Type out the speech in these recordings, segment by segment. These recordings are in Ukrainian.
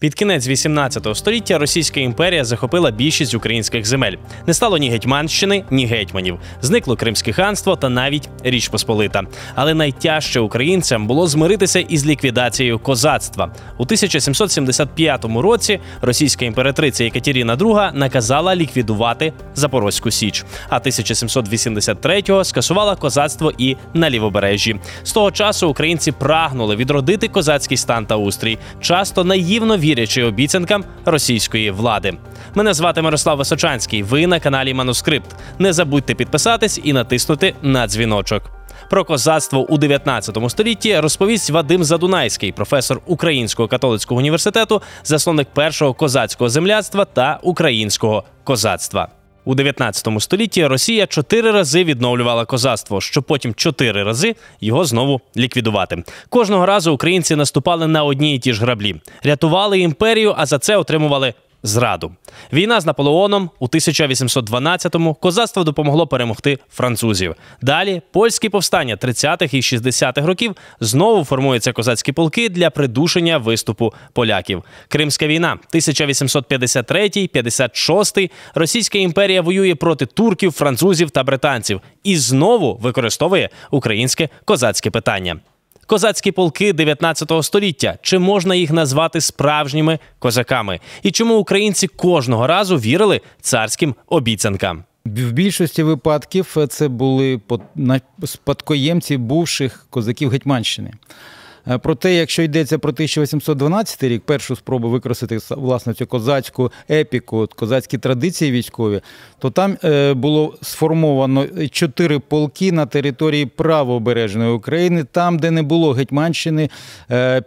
Під кінець 18 століття Російська імперія захопила більшість українських земель. Не стало ні гетьманщини, ні гетьманів. Зникло Кримське ханство та навіть Річ Посполита. Але найтяжче українцям було змиритися із ліквідацією козацтва. У 1775 році російська імператриця Екатерина II наказала ліквідувати Запорозьку Січ. А 1783-го скасувала козацтво і на лівобережжі. З того часу українці прагнули відродити козацький стан та устрій, часто наївно вірячи обіцянкам російської влади. Мене звати Мирослав Височанський. Ви на каналі Манускрипт. Не забудьте підписатись і натиснути на дзвіночок. Про козацтво у 19 столітті розповість Вадим Задунайський, професор Українського католицького університету, засновник першого козацького земляцтва та українського козацтва. У 19 столітті Росія чотири рази відновлювала козацтво, щоб потім чотири рази його знову ліквідувати. Кожного разу українці наступали на одні і ті ж граблі, рятували імперію, а за це отримували зраду. Війна з Наполеоном у 1812-му козацтво допомогло перемогти французів. Далі польські повстання 30-х і 60-х років знову формуються козацькі полки для придушення виступу поляків. Кримська війна 1853-56 Російська імперія воює проти турків, французів та британців і знову використовує українське козацьке питання. Козацькі полки 19 століття. Чи можна їх назвати справжніми козаками? І чому українці кожного разу вірили царським обіцянкам? В більшості випадків це були спадкоємці бувших козаків Гетьманщини. Е, проте, якщо йдеться про 1812 рік, першу спробу використати власне цю козацьку епіку, козацькі традиції військові, то там е, було сформовано чотири полки на території правобережної України, там, де не було Гетьманщини, е,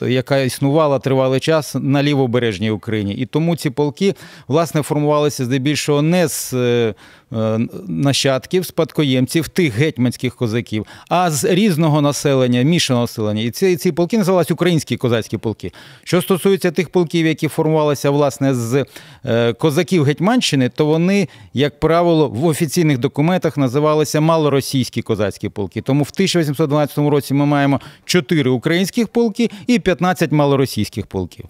яка існувала тривалий час на лівобережній Україні. І тому ці полки власне формувалися здебільшого не з нащадків, спадкоємців тих гетьманських козаків, а з різного населення, мішаного населення. І ці ці полки називалися українські козацькі полки. Що стосується тих полків, які формувалися власне з е, козаків Гетьманщини, то вони, як правило, в офіційних документах називалися малоросійські козацькі полки. Тому в 1812 році ми маємо 4 українських полки і 15 малоросійських полків.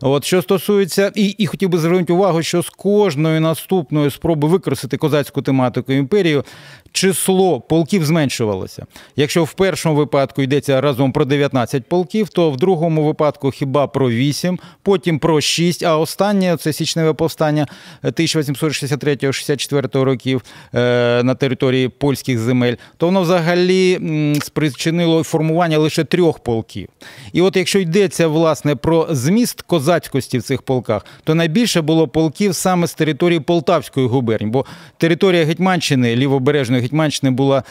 От що стосується, і і хотів би звернути увагу, що з кожною наступною спроби використати козацьку тематику імперію число полків зменшувалося. Якщо в першому випадку йдеться разом про 19 полків, то в другому випадку хіба про 8, потім про 6, а останнє це січневе повстання 1863-64 років е, на території польських земель, то воно взагалі спричинило формування лише трьох полків. І от якщо йдеться власне про зміст козацькості в цих полках, то найбільше було полків саме з території Полтавської губернії, бо територія Гетьманщини лівобережної Гетьманщини була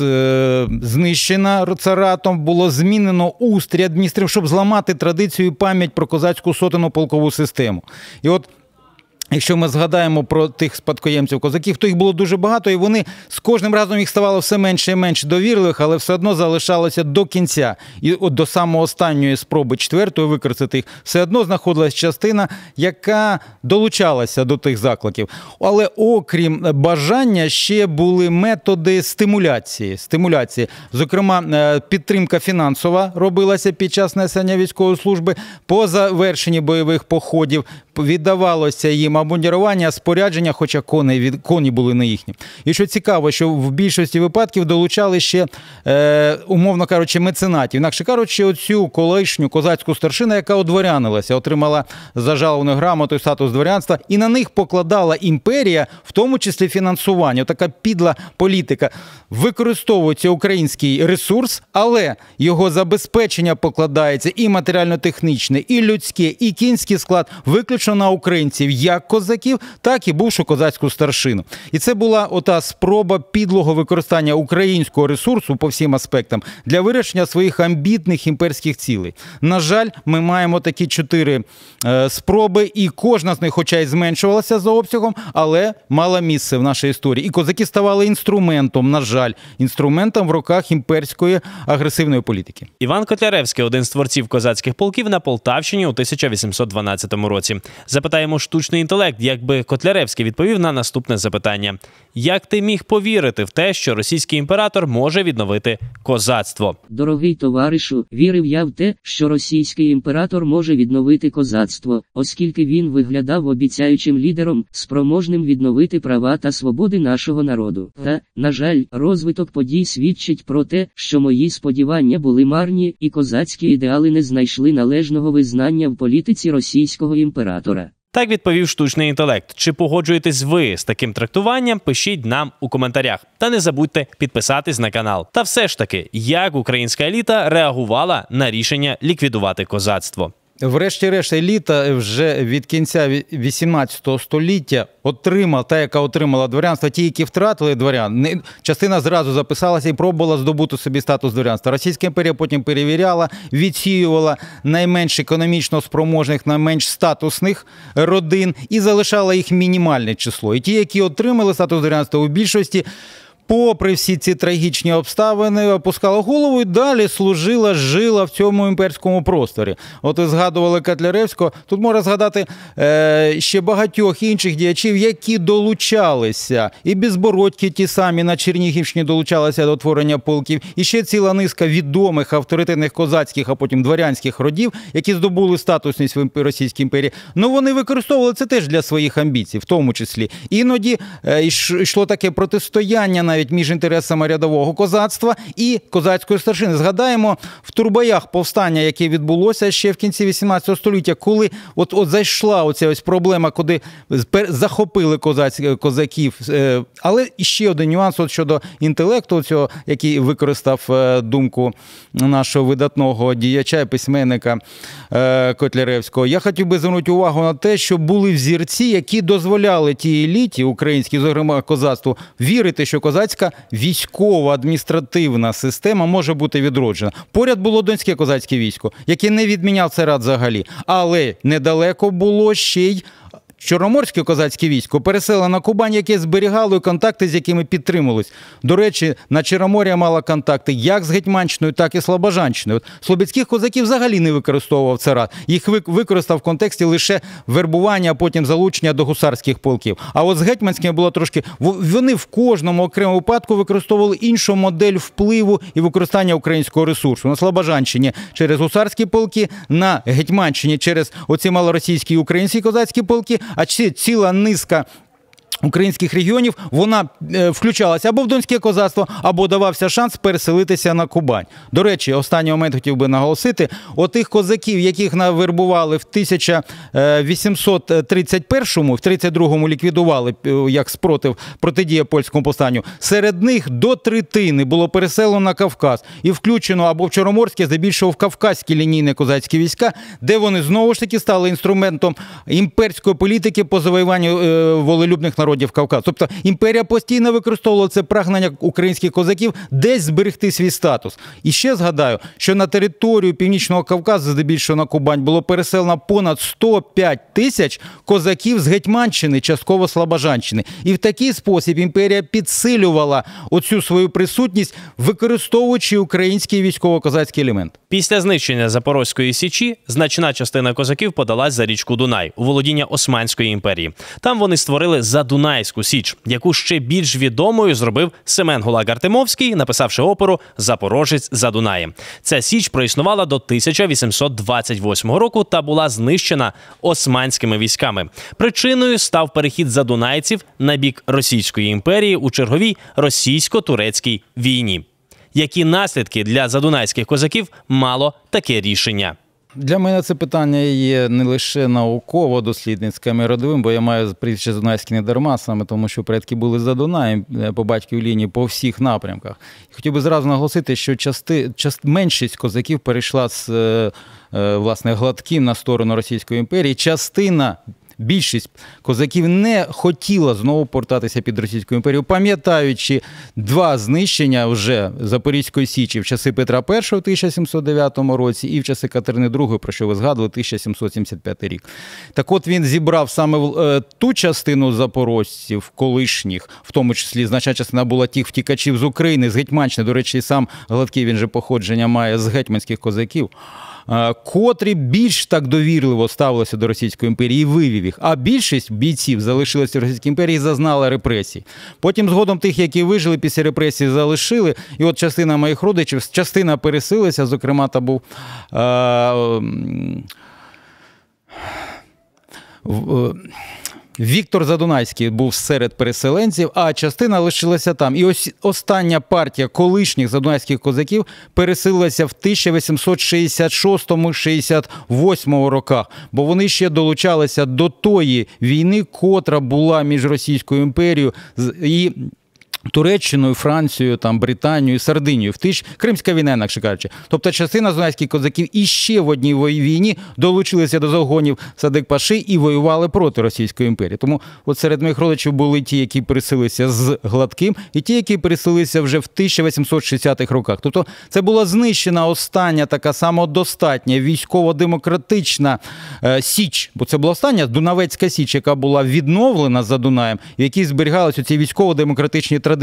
е, знищена царатом, було змінено устрій адміністрів, щоб зламати традицію і пам'ять про козацьку сотену полкову систему. І от Якщо ми згадаємо про тих спадкоємців козаків, то їх було дуже багато, і вони з кожним разом їх ставало все менше і менше довірливих, але все одно залишалося до кінця. І от до самої останньої спроби четвертої використати їх, все одно знаходилась частина, яка долучалася до тих закликів. Але окрім бажання, ще були методи стимуляції. стимуляції. Зокрема, е, підтримка фінансова робилася під час несення військової служби по завершенні бойових походів віддавалося їм обмундірування, спорядження, хоча коні від коні були не їхні. І що цікаво, що в більшості випадків долучали ще, е, умовно кажучи, меценатів. Інакше кажучи, оцю колишню козацьку старшину, яка одворянилася, отримала зажаловану грамоту і статус дворянства, і на них покладала імперія, в тому числі фінансування. Така підла політика. Використовується український ресурс, але його забезпечення покладається і матеріально-технічне, і людське, і кінський склад виключно вийшов на українців як козаків, так і бувшу козацьку старшину. І це була ота спроба підлого використання українського ресурсу по всім аспектам для вирішення своїх амбітних імперських цілей. На жаль, ми маємо такі чотири е, спроби, і кожна з них, хоча й зменшувалася за обсягом, але мала місце в нашій історії. І козаки ставали інструментом, на жаль, інструментом в руках імперської агресивної політики. Іван Котляревський, один з творців козацьких полків на Полтавщині у 1812 році. Запитаємо штучний інтелект, якби Котляревський відповів на наступне запитання: як ти міг повірити в те, що російський імператор може відновити козацтво? Дорогий товаришу, вірив я в те, що російський імператор може відновити козацтво, оскільки він виглядав обіцяючим лідером, спроможним відновити права та свободи нашого народу. Та, на жаль, розвиток подій свідчить про те, що мої сподівання були марні, і козацькі ідеали не знайшли належного визнання в політиці російського імператора. Так відповів штучний інтелект. Чи погоджуєтесь ви з таким трактуванням? Пишіть нам у коментарях. Та не забудьте підписатись на канал. Та все ж таки, як українська еліта реагувала на рішення ліквідувати козацтво? Врешті-решт, еліта вже від кінця ві- 18 століття отримала, та, яка отримала дворянство, ті, які втратили дворян, частина зразу записалася і пробувала здобути собі статус дворянства. Російська імперія потім перевіряла, відсіювала найменш економічно спроможних, найменш статусних родин і залишала їх мінімальне число. І ті, які отримали статус дворянства у більшості. Попри всі ці трагічні обставини, опускала голову і далі служила, жила в цьому імперському просторі. От ви згадували Котляревського. Тут можна згадати е, ще багатьох інших діячів, які долучалися. І безбородьки ті самі на Чернігівщині долучалися до творення полків. І ще ціла низка відомих авторитетних козацьких, а потім дворянських родів, які здобули статусність в Російській імперії. Ну вони використовували це теж для своїх амбіцій, в тому числі. Іноді е, йшло таке протистояння навіть між інтересами рядового козацтва і козацької старшини. Згадаємо в Турбаях повстання, яке відбулося ще в кінці 18 століття, коли от, от зайшла оця ось проблема, куди захопили козаць, козаків. Е, Але ще один нюанс от щодо інтелекту, цього, який використав е, думку нашого видатного діяча і письменника е, Котляревського. Я хотів би звернути увагу на те, що були взірці, які дозволяли тій еліті українській, зокрема козацтву, вірити, що козацька військова адміністративна система може бути відроджена. Поряд було донське козацьке військо, яке не відміняв рад взагалі. Але недалеко було ще й. Чорноморське козацьке військо переселено на Кубань, яке зберігало і контакти, з якими підтримувались. До речі, на Чорномор'я мала контакти як з Гетьманщиною, так і Слобожанщиною. От Слобідських козаків взагалі не використовував царат. Їх вик- використав в контексті лише вербування, а потім залучення до гусарських полків. А от з гетьманськими було трошки вони в кожному окремому випадку використовували іншу модель впливу і використання українського ресурсу. На Слобожанщині через гусарські полки, на Гетьманщині через оці малоросійські і українські козацькі полки, а ціла низка. Українських регіонів вона е, включалася або в донське козацтво, або давався шанс переселитися на Кубань. До речі, останній момент хотів би наголосити: отих козаків, яких навербували в 1831-му, в 32-му ліквідували е, як спротив протидія польському повстанню. Серед них до третини було переселено на Кавказ і включено або в Чорноморське, здебільшого в Кавказькі лінійні козацькі війська, де вони знову ж таки стали інструментом імперської політики по завоюванню е, волелюбних народів Кавказу. Тобто імперія постійно використовувала це прагнення українських козаків десь зберегти свій статус. І ще згадаю, що на територію Північного Кавказу, здебільшого на Кубань, було переселено понад 105 тисяч козаків з Гетьманщини, частково Слобожанщини. І в такий спосіб імперія підсилювала оцю свою присутність, використовуючи український військово-козацький елемент. Після знищення Запорозької січі значна частина козаків подалась за річку Дунай у володіння Османської імперії. Там вони створили Задунайську Січ, яку ще більш відомою зробив Семен Гулак Артемовський, написавши оперу Запорожець за Дунаєм. Ця січ проіснувала до 1828 року та була знищена османськими військами. Причиною став перехід задунайців на бік Російської імперії у черговій російсько-турецькій війні. Які наслідки для задунайських козаків мало таке рішення? Для мене це питання є не лише науково-дослідницьким і родовим, бо я маю прізвище Дунайське не дарма, саме тому що предки були за Дунаєм е, по батьків лінії по всіх напрямках. Хотів би зразу наголосити, що части, част, меншість козаків перейшла з е, е, власне гладків на сторону Російської імперії. Частина більшість козаків не хотіла знову повертатися під Російську імперію, пам'ятаючи два знищення вже Запорізької Січі в часи Петра І в 1709 році і в часи Катерини II, про що ви згадували, 1775 рік. Так от він зібрав саме е, ту частину запорожців, колишніх, в тому числі значна частина була тих втікачів з України, з Гетьманщини. До речі, сам Гладкий він же походження має з гетьманських козаків. Е, котрі більш так довірливо ставилися до Російської імперії і вивів їх. А більшість бійців залишилися в Російській імперії і зазнала репресій. Потім згодом тих, які вижили після репресій, залишили. І от частина моїх родичів, частина пересилася, зокрема, та був. Е, е, Віктор Задунайський був серед переселенців, а частина лишилася там. І ось остання партія колишніх задунайських козаків переселилася в 1866-68 роках, бо вони ще долучалися до тої війни, котра була між Російською імперією і. Туреччиною, Францією, там, Британією, Сардинією, тиш Кримська війна, інакше кажучи. Тобто частина дунайських козаків іще в одній війні долучилися до загонів Садик Паши і воювали проти Російської імперії. Тому от серед моїх родичів були ті, які переселилися з гладким, і ті, які переселилися вже в 1860-х роках. Тобто це була знищена остання така самодостатня військово-демократична е, січ, бо це була остання Дунавецька січ, яка була відновлена за Дунаєм, в якій зберігалися ці військово-демократичні традиції,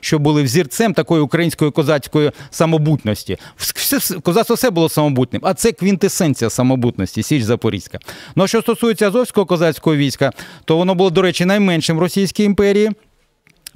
що були взірцем такої української козацької самобутності. Козацтво все було самобутним, а це квінтесенція самобутності, Січ Запорізька. Ну а що стосується Азовського козацького війська, то воно було, до речі, найменшим в Російській імперії.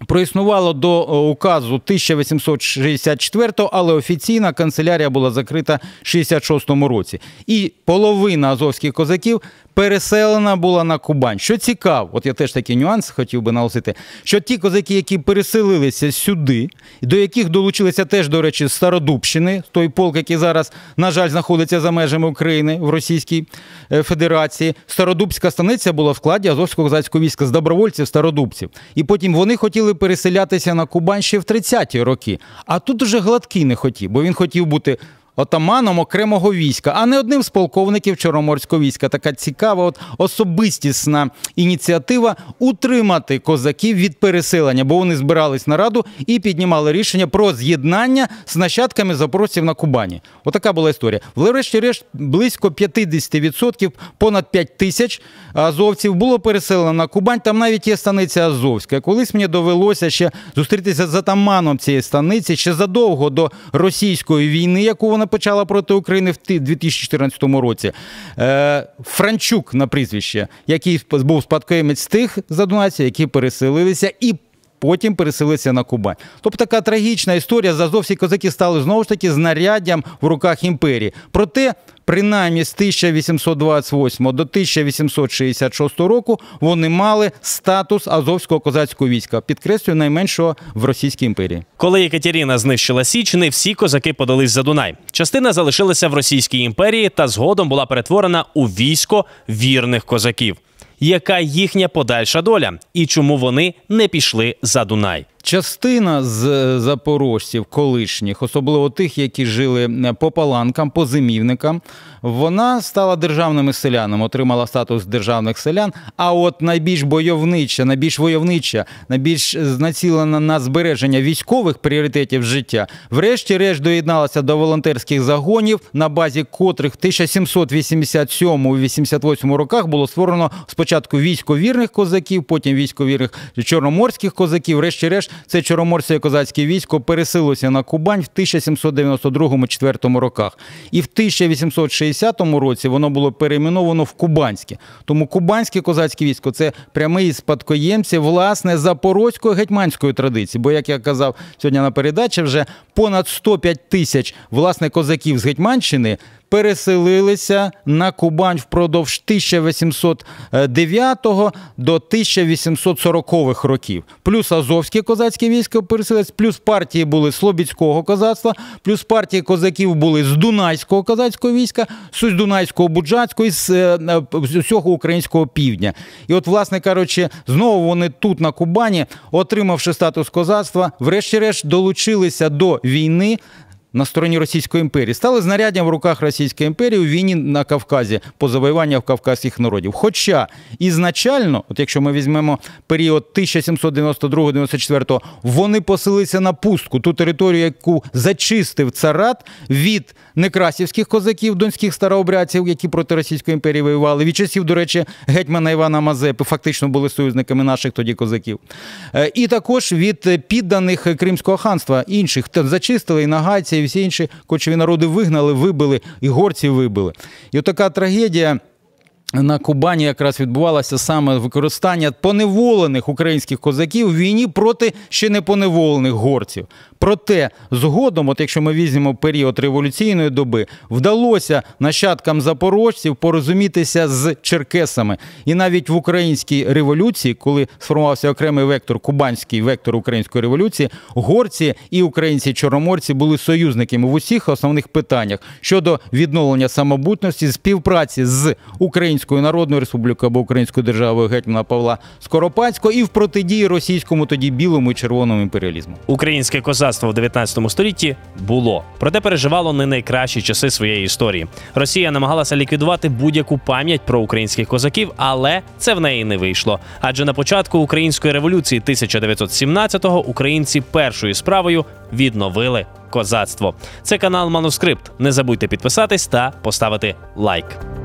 Проіснувало до е, указу 1864, але офіційна канцелярія була закрита в 66 році. І половина азовських козаків переселена була на Кубань. Що цікаво, от я теж такий нюанс хотів би наголосити, що ті козаки, які переселилися сюди, до яких долучилися теж, до речі, Стародубщини, той полк, який зараз, на жаль, знаходиться за межами України в Російській е, Федерації, Стародубська станиця була в складі Азовського козацького війська з добровольців стародубців. І потім вони хотіли переселятися на Кубань ще в 30-ті роки. А тут уже гладкий не хотів, бо він хотів бути отаманом окремого війська, а не одним з полковників Чорноморського війська. Така цікава, от особистісна ініціатива утримати козаків від переселення, бо вони збирались на раду і піднімали рішення про з'єднання з нащадками запорожців на Кубані. Отака була історія. Врешті-решт, близько 50%, понад 5 тисяч азовців було переселено на Кубань. Там навіть є станиця Азовська. Колись мені довелося ще зустрітися з атаманом цієї станиці ще задовго до російської війни, яку вона почала проти України в 2014 році. Е, Франчук на прізвище, який був спадкоємець тих задунайців, які переселилися і. Потім переселилися на Кубань. Тобто така трагічна історія. Зазовські козаки стали знову ж таки знаряддям в руках імперії. Проте, принаймні з 1828 до 1866 року вони мали статус Азовського козацького війська, підкреслюю, найменшого в Російській імперії. Коли Екатерина знищила Січ, не всі козаки подались за Дунай. Частина залишилася в Російській імперії та згодом була перетворена у військо вірних козаків. Яка їхня подальша доля і чому вони не пішли за Дунай? Частина з е, запорожців колишніх, особливо тих, які жили е, по паланкам, по зимівникам, вона стала державними селянами, отримала статус державних селян. А от найбільш бойовнича, найбільш войовнича, найбільш націлена на збереження військових пріоритетів життя, врешті-решт доєдналася до волонтерських загонів, на базі котрих в 1787-88 роках було створено спочатку військо вірних козаків, потім військо вірних чорноморських козаків. Врешті-решт це чорноморське козацьке військо переселилося на Кубань в 1792-4 роках. І в 1860 році воно було перейменовано в Кубанське. Тому Кубанське козацьке військо це прямий спадкоємці власне запорозької гетьманської традиції. Бо, як я казав сьогодні на передачі, вже понад 105 тисяч власне козаків з Гетьманщини переселилися на Кубань впродовж 1809 до 1840 років. Плюс Азовське козацьке військо переселилось, плюс партії були Слобідського козацтва, плюс партії козаків були з Дунайського козацького війська, з Дунайського Буджацького і е, е, з усього українського півдня. І от, власне кажучи, знову вони тут на Кубані, отримавши статус козацтва, врешті-решт долучилися до війни на стороні Російської імперії, стали знаряддям в руках Російської імперії у війні на Кавказі по завоюванню кавказьких народів. Хоча ізначально, от якщо ми візьмемо період 1792-94, вони поселилися на пустку, ту територію, яку зачистив царат від некрасівських козаків, донських старообрядців, які проти Російської імперії воювали, від часів, до речі, гетьмана Івана Мазепи, фактично були союзниками наших тоді козаків. Е, І також від підданих Кримського ханства інших зачистили і нагайці, і всі інші кочові народи вигнали, вибили, і горці вибили. І отака трагедія. На Кубані якраз відбувалося саме використання поневолених українських козаків в війні проти ще не поневолених горців. Проте згодом, от якщо ми візьмемо період революційної доби, вдалося нащадкам запорожців порозумітися з черкесами. І навіть в українській революції, коли сформувався окремий вектор, кубанський вектор української революції, горці і українці чорноморці були союзниками в усіх основних питаннях щодо відновлення самобутності, співпраці з Українською Народною Республікою або Українською державою гетьмана Павла Скоропадського і в протидії російському тоді білому і червоному імперіалізму. Українське козацтво в 19 столітті було, проте переживало не найкращі часи своєї історії. Росія намагалася ліквідувати будь-яку пам'ять про українських козаків, але це в неї не вийшло. Адже на початку української революції 1917-го українці першою справою відновили козацтво. Це канал Манускрипт. Не забудьте підписатись та поставити лайк.